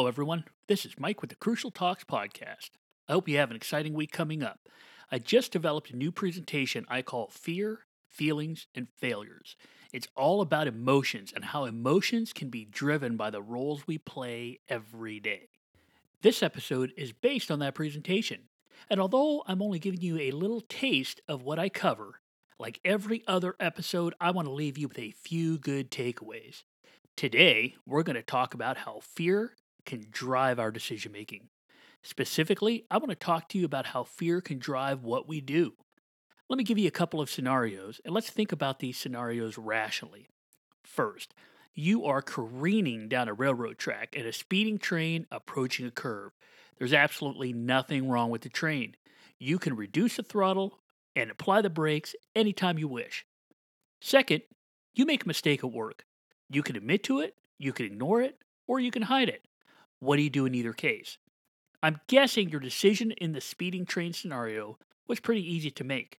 Hello, everyone. This is Mike with the Crucial Talks podcast. I hope you have an exciting week coming up. I just developed a new presentation I call Fear, Feelings, and Failures. It's all about emotions and how emotions can be driven by the roles we play every day. This episode is based on that presentation. And although I'm only giving you a little taste of what I cover, like every other episode, I want to leave you with a few good takeaways. Today, we're going to talk about how fear can drive our decision making. Specifically, I want to talk to you about how fear can drive what we do. Let me give you a couple of scenarios, and let's think about these scenarios rationally. First, you are careening down a railroad track and a speeding train approaching a curve. There's absolutely nothing wrong with the train. You can reduce the throttle and apply the brakes anytime you wish. Second, you make a mistake at work. You can admit to it, you can ignore it, or you can hide it. What do you do in either case? I'm guessing your decision in the speeding train scenario was pretty easy to make.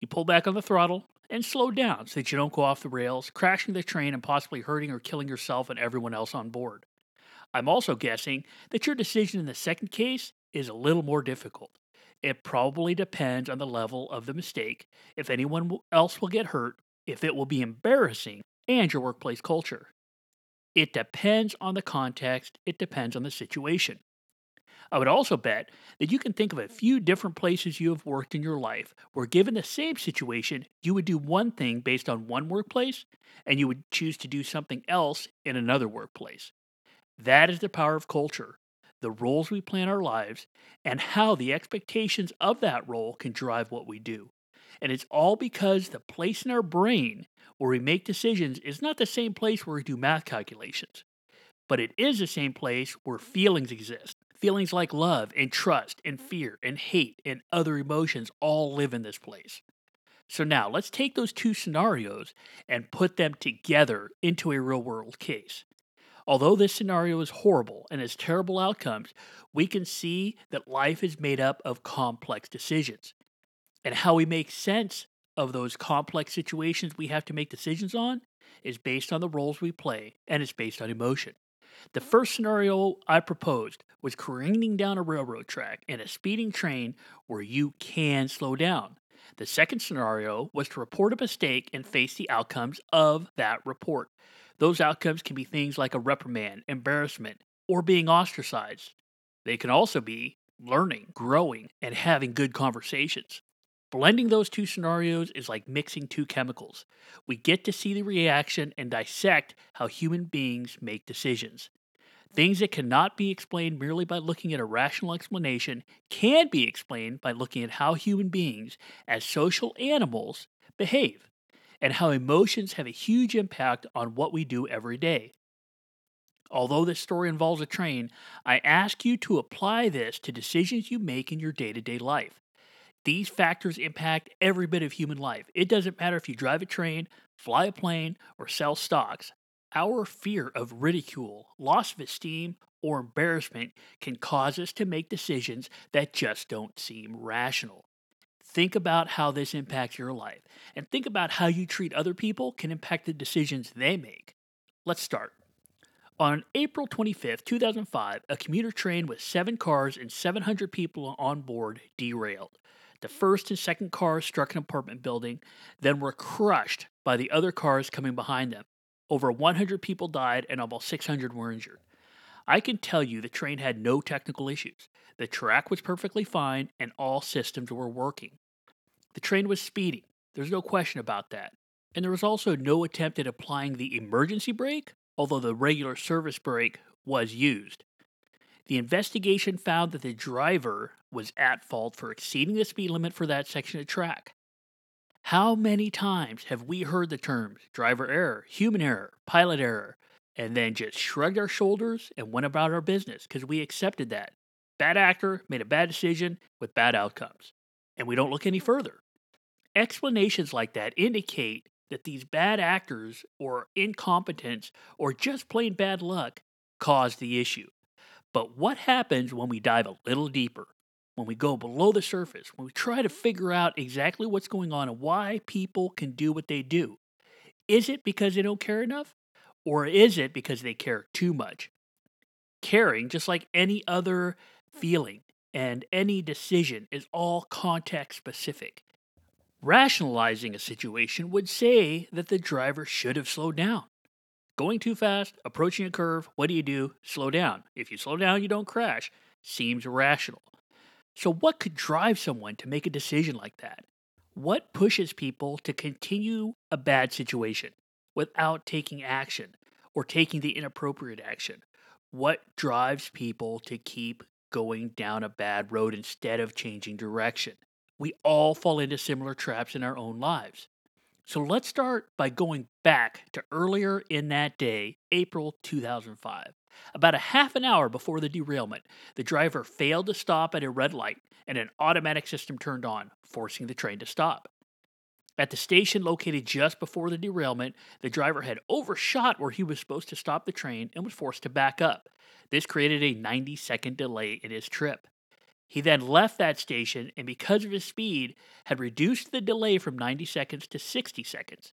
You pull back on the throttle and slow down so that you don't go off the rails, crashing the train and possibly hurting or killing yourself and everyone else on board. I'm also guessing that your decision in the second case is a little more difficult. It probably depends on the level of the mistake, if anyone else will get hurt, if it will be embarrassing, and your workplace culture. It depends on the context, it depends on the situation. I would also bet that you can think of a few different places you have worked in your life where, given the same situation, you would do one thing based on one workplace and you would choose to do something else in another workplace. That is the power of culture, the roles we play in our lives, and how the expectations of that role can drive what we do. And it's all because the place in our brain where we make decisions is not the same place where we do math calculations, but it is the same place where feelings exist. Feelings like love and trust and fear and hate and other emotions all live in this place. So now let's take those two scenarios and put them together into a real world case. Although this scenario is horrible and has terrible outcomes, we can see that life is made up of complex decisions. And how we make sense of those complex situations we have to make decisions on is based on the roles we play and it's based on emotion. The first scenario I proposed was careening down a railroad track in a speeding train where you can slow down. The second scenario was to report a mistake and face the outcomes of that report. Those outcomes can be things like a reprimand, embarrassment, or being ostracized. They can also be learning, growing, and having good conversations. Blending those two scenarios is like mixing two chemicals. We get to see the reaction and dissect how human beings make decisions. Things that cannot be explained merely by looking at a rational explanation can be explained by looking at how human beings, as social animals, behave, and how emotions have a huge impact on what we do every day. Although this story involves a train, I ask you to apply this to decisions you make in your day to day life. These factors impact every bit of human life. It doesn't matter if you drive a train, fly a plane, or sell stocks. Our fear of ridicule, loss of esteem, or embarrassment can cause us to make decisions that just don't seem rational. Think about how this impacts your life, and think about how you treat other people can impact the decisions they make. Let's start. On April 25, 2005, a commuter train with seven cars and 700 people on board derailed. The first and second cars struck an apartment building, then were crushed by the other cars coming behind them. Over 100 people died and almost 600 were injured. I can tell you the train had no technical issues. The track was perfectly fine and all systems were working. The train was speeding, there's no question about that. And there was also no attempt at applying the emergency brake, although the regular service brake was used. The investigation found that the driver was at fault for exceeding the speed limit for that section of track. How many times have we heard the terms driver error, human error, pilot error, and then just shrugged our shoulders and went about our business because we accepted that? Bad actor made a bad decision with bad outcomes. And we don't look any further. Explanations like that indicate that these bad actors or incompetence or just plain bad luck caused the issue. But what happens when we dive a little deeper? When we go below the surface, when we try to figure out exactly what's going on and why people can do what they do? Is it because they don't care enough? Or is it because they care too much? caring, just like any other feeling and any decision, is all context specific. Rationalizing a situation would say that the driver should have slowed down. Going too fast, approaching a curve, what do you do? Slow down. If you slow down, you don't crash. Seems rational. So, what could drive someone to make a decision like that? What pushes people to continue a bad situation without taking action or taking the inappropriate action? What drives people to keep going down a bad road instead of changing direction? We all fall into similar traps in our own lives. So let's start by going back to earlier in that day, April 2005. About a half an hour before the derailment, the driver failed to stop at a red light and an automatic system turned on, forcing the train to stop. At the station located just before the derailment, the driver had overshot where he was supposed to stop the train and was forced to back up. This created a 90 second delay in his trip. He then left that station and, because of his speed, had reduced the delay from 90 seconds to 60 seconds.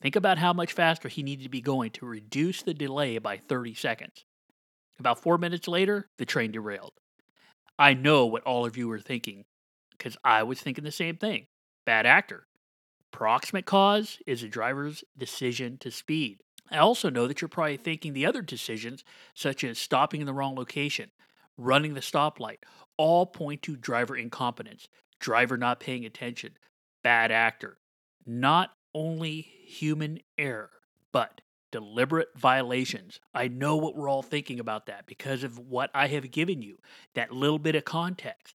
Think about how much faster he needed to be going to reduce the delay by 30 seconds. About four minutes later, the train derailed. I know what all of you are thinking, because I was thinking the same thing. Bad actor. Proximate cause is a driver's decision to speed. I also know that you're probably thinking the other decisions, such as stopping in the wrong location, running the stoplight, all point to driver incompetence, driver not paying attention, bad actor. Not only human error, but deliberate violations. I know what we're all thinking about that because of what I have given you, that little bit of context.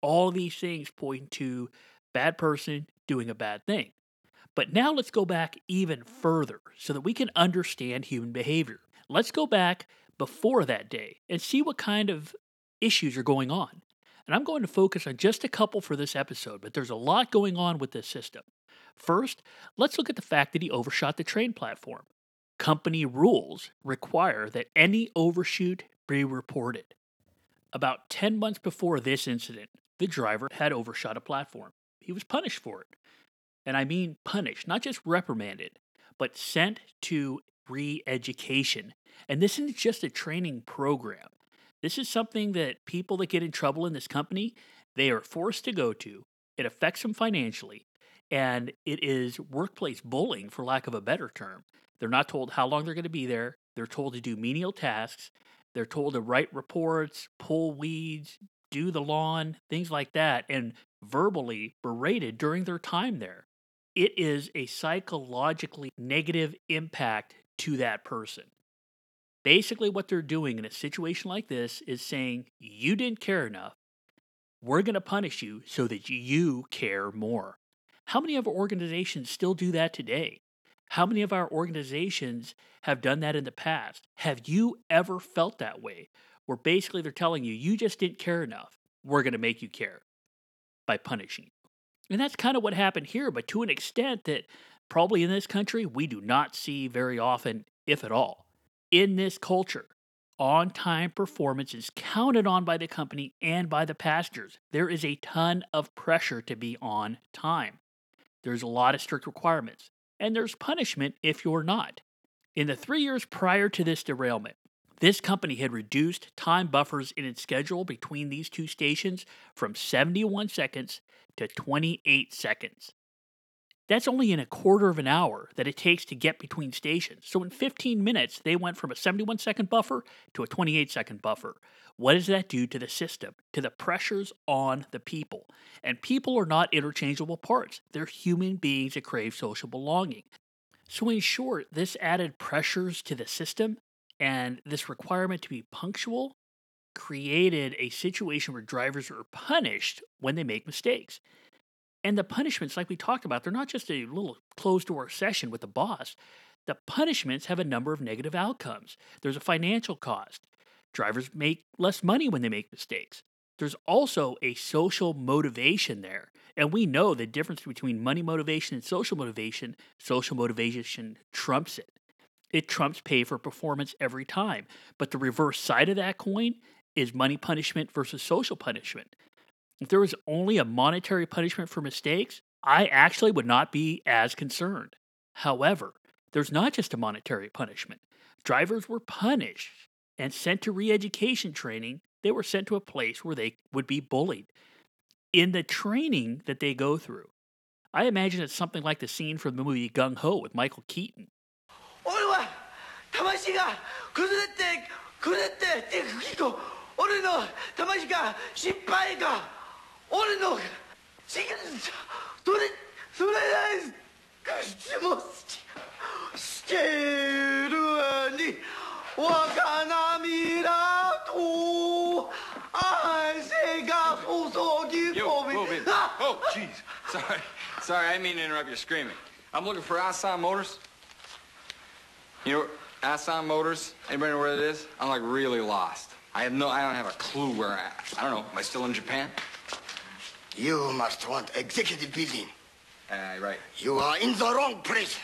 All these things point to bad person doing a bad thing. But now let's go back even further so that we can understand human behavior. Let's go back before that day and see what kind of issues are going on. And I'm going to focus on just a couple for this episode, but there's a lot going on with this system. First, let's look at the fact that he overshot the train platform. Company rules require that any overshoot be reported. About 10 months before this incident, the driver had overshot a platform. He was punished for it. And I mean punished, not just reprimanded, but sent to re education. And this isn't just a training program. This is something that people that get in trouble in this company, they are forced to go to. It affects them financially, and it is workplace bullying, for lack of a better term. They're not told how long they're going to be there. They're told to do menial tasks. They're told to write reports, pull weeds, do the lawn, things like that, and verbally berated during their time there. It is a psychologically negative impact to that person. Basically, what they're doing in a situation like this is saying, You didn't care enough. We're going to punish you so that you care more. How many of our organizations still do that today? How many of our organizations have done that in the past? Have you ever felt that way? Where basically they're telling you, you just didn't care enough. We're going to make you care by punishing you. And that's kind of what happened here, but to an extent that probably in this country we do not see very often, if at all in this culture, on time performance is counted on by the company and by the passengers. There is a ton of pressure to be on time. There's a lot of strict requirements, and there's punishment if you're not. In the three years prior to this derailment, this company had reduced time buffers in its schedule between these two stations from 71 seconds to 28 seconds. That's only in a quarter of an hour that it takes to get between stations. So in 15 minutes, they went from a 71 second buffer to a 28 second buffer. What does that do to the system, to the pressures on the people? And people are not interchangeable parts, they're human beings that crave social belonging. So, in short, this added pressures to the system and this requirement to be punctual created a situation where drivers are punished when they make mistakes. And the punishments, like we talked about, they're not just a little closed door session with the boss. The punishments have a number of negative outcomes. There's a financial cost. Drivers make less money when they make mistakes. There's also a social motivation there. And we know the difference between money motivation and social motivation. Social motivation trumps it. It trumps pay for performance every time. But the reverse side of that coin is money punishment versus social punishment. If there was only a monetary punishment for mistakes, I actually would not be as concerned. However, there's not just a monetary punishment. Drivers were punished and sent to re education training, they were sent to a place where they would be bullied. In the training that they go through, I imagine it's something like the scene from the movie Gung Ho with Michael Keaton. 俺の真取れ取れない口もしてるに若涙と汗が注ぎ込み Oh, jeez. Sorry. Sorry, I didn't mean to interrupt your screaming. I'm looking for Assan Motors. You know, Assan Motors, anybody know where it is? I'm like really lost. I have no, I don't have a clue where I, I don't know, am I still in Japan? You must want executive building. Uh, right. You are in the wrong place.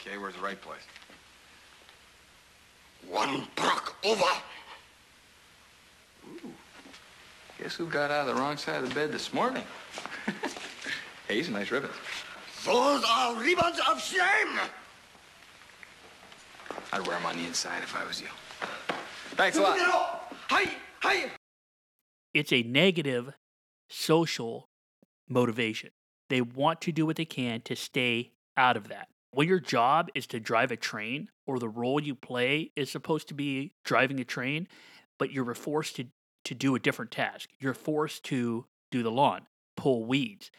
Okay, where's the right place? One block over. Ooh. Guess who got out of the wrong side of the bed this morning? hey, these are nice ribbons. Those are ribbons of shame. I'd wear them on the inside if I was you. Thanks a lot. Hi, hi. It's a negative social motivation. They want to do what they can to stay out of that. When your job is to drive a train, or the role you play is supposed to be driving a train, but you're forced to, to do a different task. You're forced to do the lawn, pull weeds,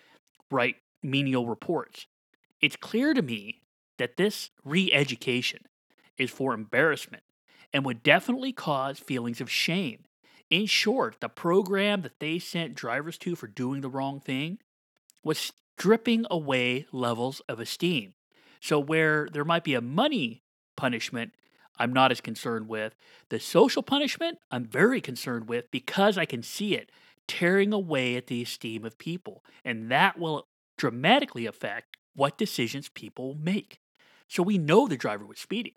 write menial reports. It's clear to me that this re education is for embarrassment and would definitely cause feelings of shame. In short, the program that they sent drivers to for doing the wrong thing was stripping away levels of esteem. So, where there might be a money punishment, I'm not as concerned with. The social punishment, I'm very concerned with because I can see it tearing away at the esteem of people. And that will dramatically affect what decisions people make. So, we know the driver was speeding.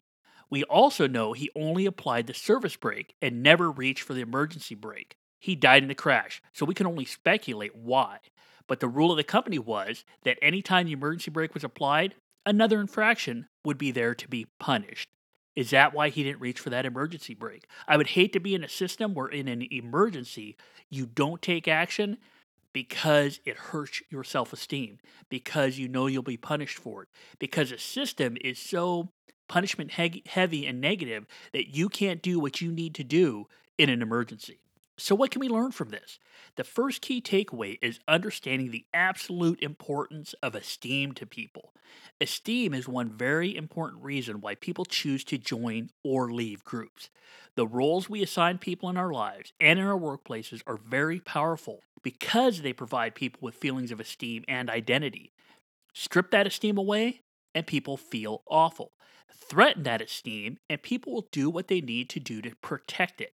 We also know he only applied the service brake and never reached for the emergency brake. He died in the crash, so we can only speculate why. But the rule of the company was that anytime the emergency brake was applied, another infraction would be there to be punished. Is that why he didn't reach for that emergency brake? I would hate to be in a system where, in an emergency, you don't take action because it hurts your self esteem, because you know you'll be punished for it, because the system is so punishment he- heavy and negative that you can't do what you need to do in an emergency. So, what can we learn from this? The first key takeaway is understanding the absolute importance of esteem to people. Esteem is one very important reason why people choose to join or leave groups. The roles we assign people in our lives and in our workplaces are very powerful because they provide people with feelings of esteem and identity. Strip that esteem away, and people feel awful. Threaten that esteem, and people will do what they need to do to protect it.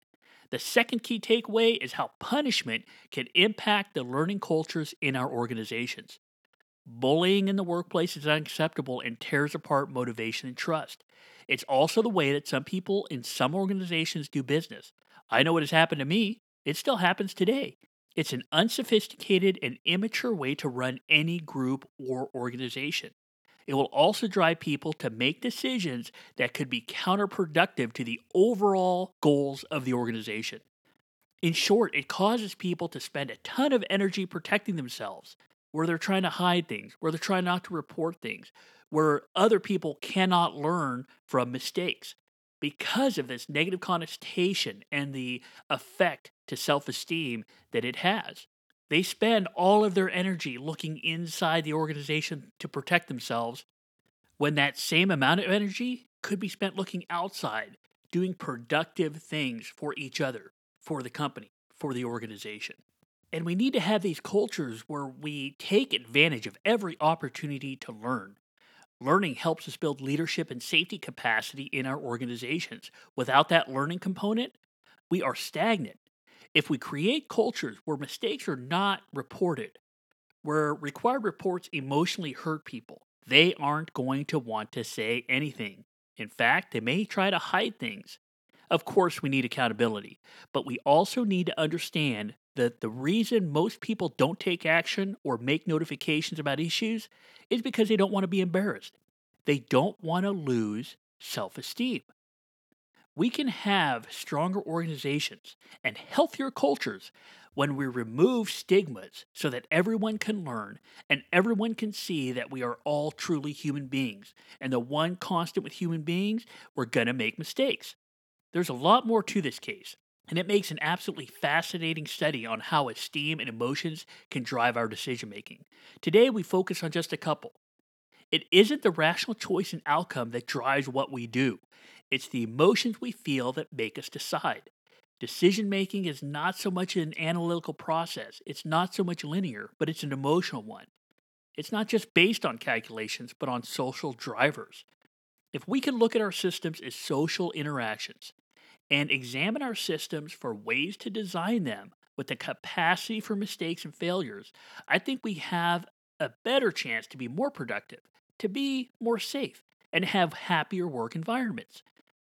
The second key takeaway is how punishment can impact the learning cultures in our organizations. Bullying in the workplace is unacceptable and tears apart motivation and trust. It's also the way that some people in some organizations do business. I know what has happened to me, it still happens today. It's an unsophisticated and immature way to run any group or organization. It will also drive people to make decisions that could be counterproductive to the overall goals of the organization. In short, it causes people to spend a ton of energy protecting themselves, where they're trying to hide things, where they're trying not to report things, where other people cannot learn from mistakes because of this negative connotation and the effect to self esteem that it has. They spend all of their energy looking inside the organization to protect themselves when that same amount of energy could be spent looking outside, doing productive things for each other, for the company, for the organization. And we need to have these cultures where we take advantage of every opportunity to learn. Learning helps us build leadership and safety capacity in our organizations. Without that learning component, we are stagnant if we create cultures where mistakes are not reported, where required reports emotionally hurt people, they aren't going to want to say anything. In fact, they may try to hide things. Of course, we need accountability, but we also need to understand that the reason most people don't take action or make notifications about issues is because they don't want to be embarrassed. They don't want to lose self esteem. We can have stronger organizations and healthier cultures when we remove stigmas so that everyone can learn and everyone can see that we are all truly human beings. And the one constant with human beings, we're going to make mistakes. There's a lot more to this case, and it makes an absolutely fascinating study on how esteem and emotions can drive our decision making. Today, we focus on just a couple. It isn't the rational choice and outcome that drives what we do. It's the emotions we feel that make us decide. Decision making is not so much an analytical process, it's not so much linear, but it's an emotional one. It's not just based on calculations, but on social drivers. If we can look at our systems as social interactions and examine our systems for ways to design them with the capacity for mistakes and failures, I think we have a better chance to be more productive, to be more safe, and have happier work environments.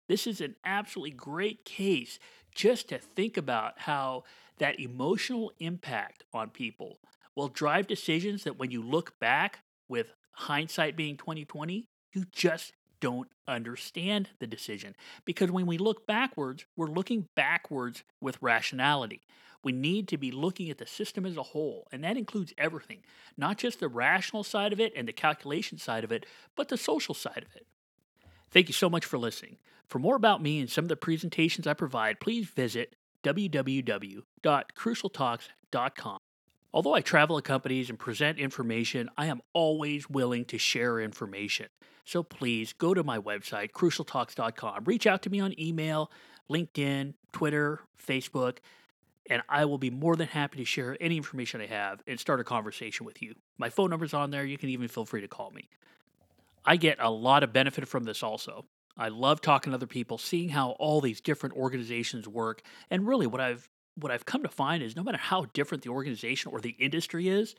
This is an absolutely great case just to think about how that emotional impact on people will drive decisions that when you look back with hindsight being 2020 you just don't understand the decision. Because when we look backwards we're looking backwards with rationality. We need to be looking at the system as a whole and that includes everything not just the rational side of it and the calculation side of it but the social side of it Thank you so much for listening. For more about me and some of the presentations I provide, please visit www.crucialtalks.com. Although I travel at companies and present information, I am always willing to share information. So please go to my website, crucialtalks.com. Reach out to me on email, LinkedIn, Twitter, Facebook, and I will be more than happy to share any information I have and start a conversation with you. My phone number's on there. You can even feel free to call me. I get a lot of benefit from this also. I love talking to other people, seeing how all these different organizations work, and really what I've what I've come to find is no matter how different the organization or the industry is,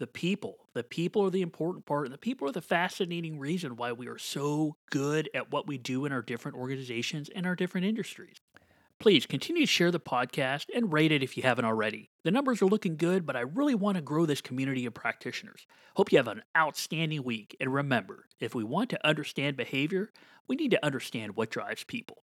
the people, the people are the important part, and the people are the fascinating reason why we are so good at what we do in our different organizations and our different industries. Please continue to share the podcast and rate it if you haven't already. The numbers are looking good, but I really want to grow this community of practitioners. Hope you have an outstanding week. And remember, if we want to understand behavior, we need to understand what drives people.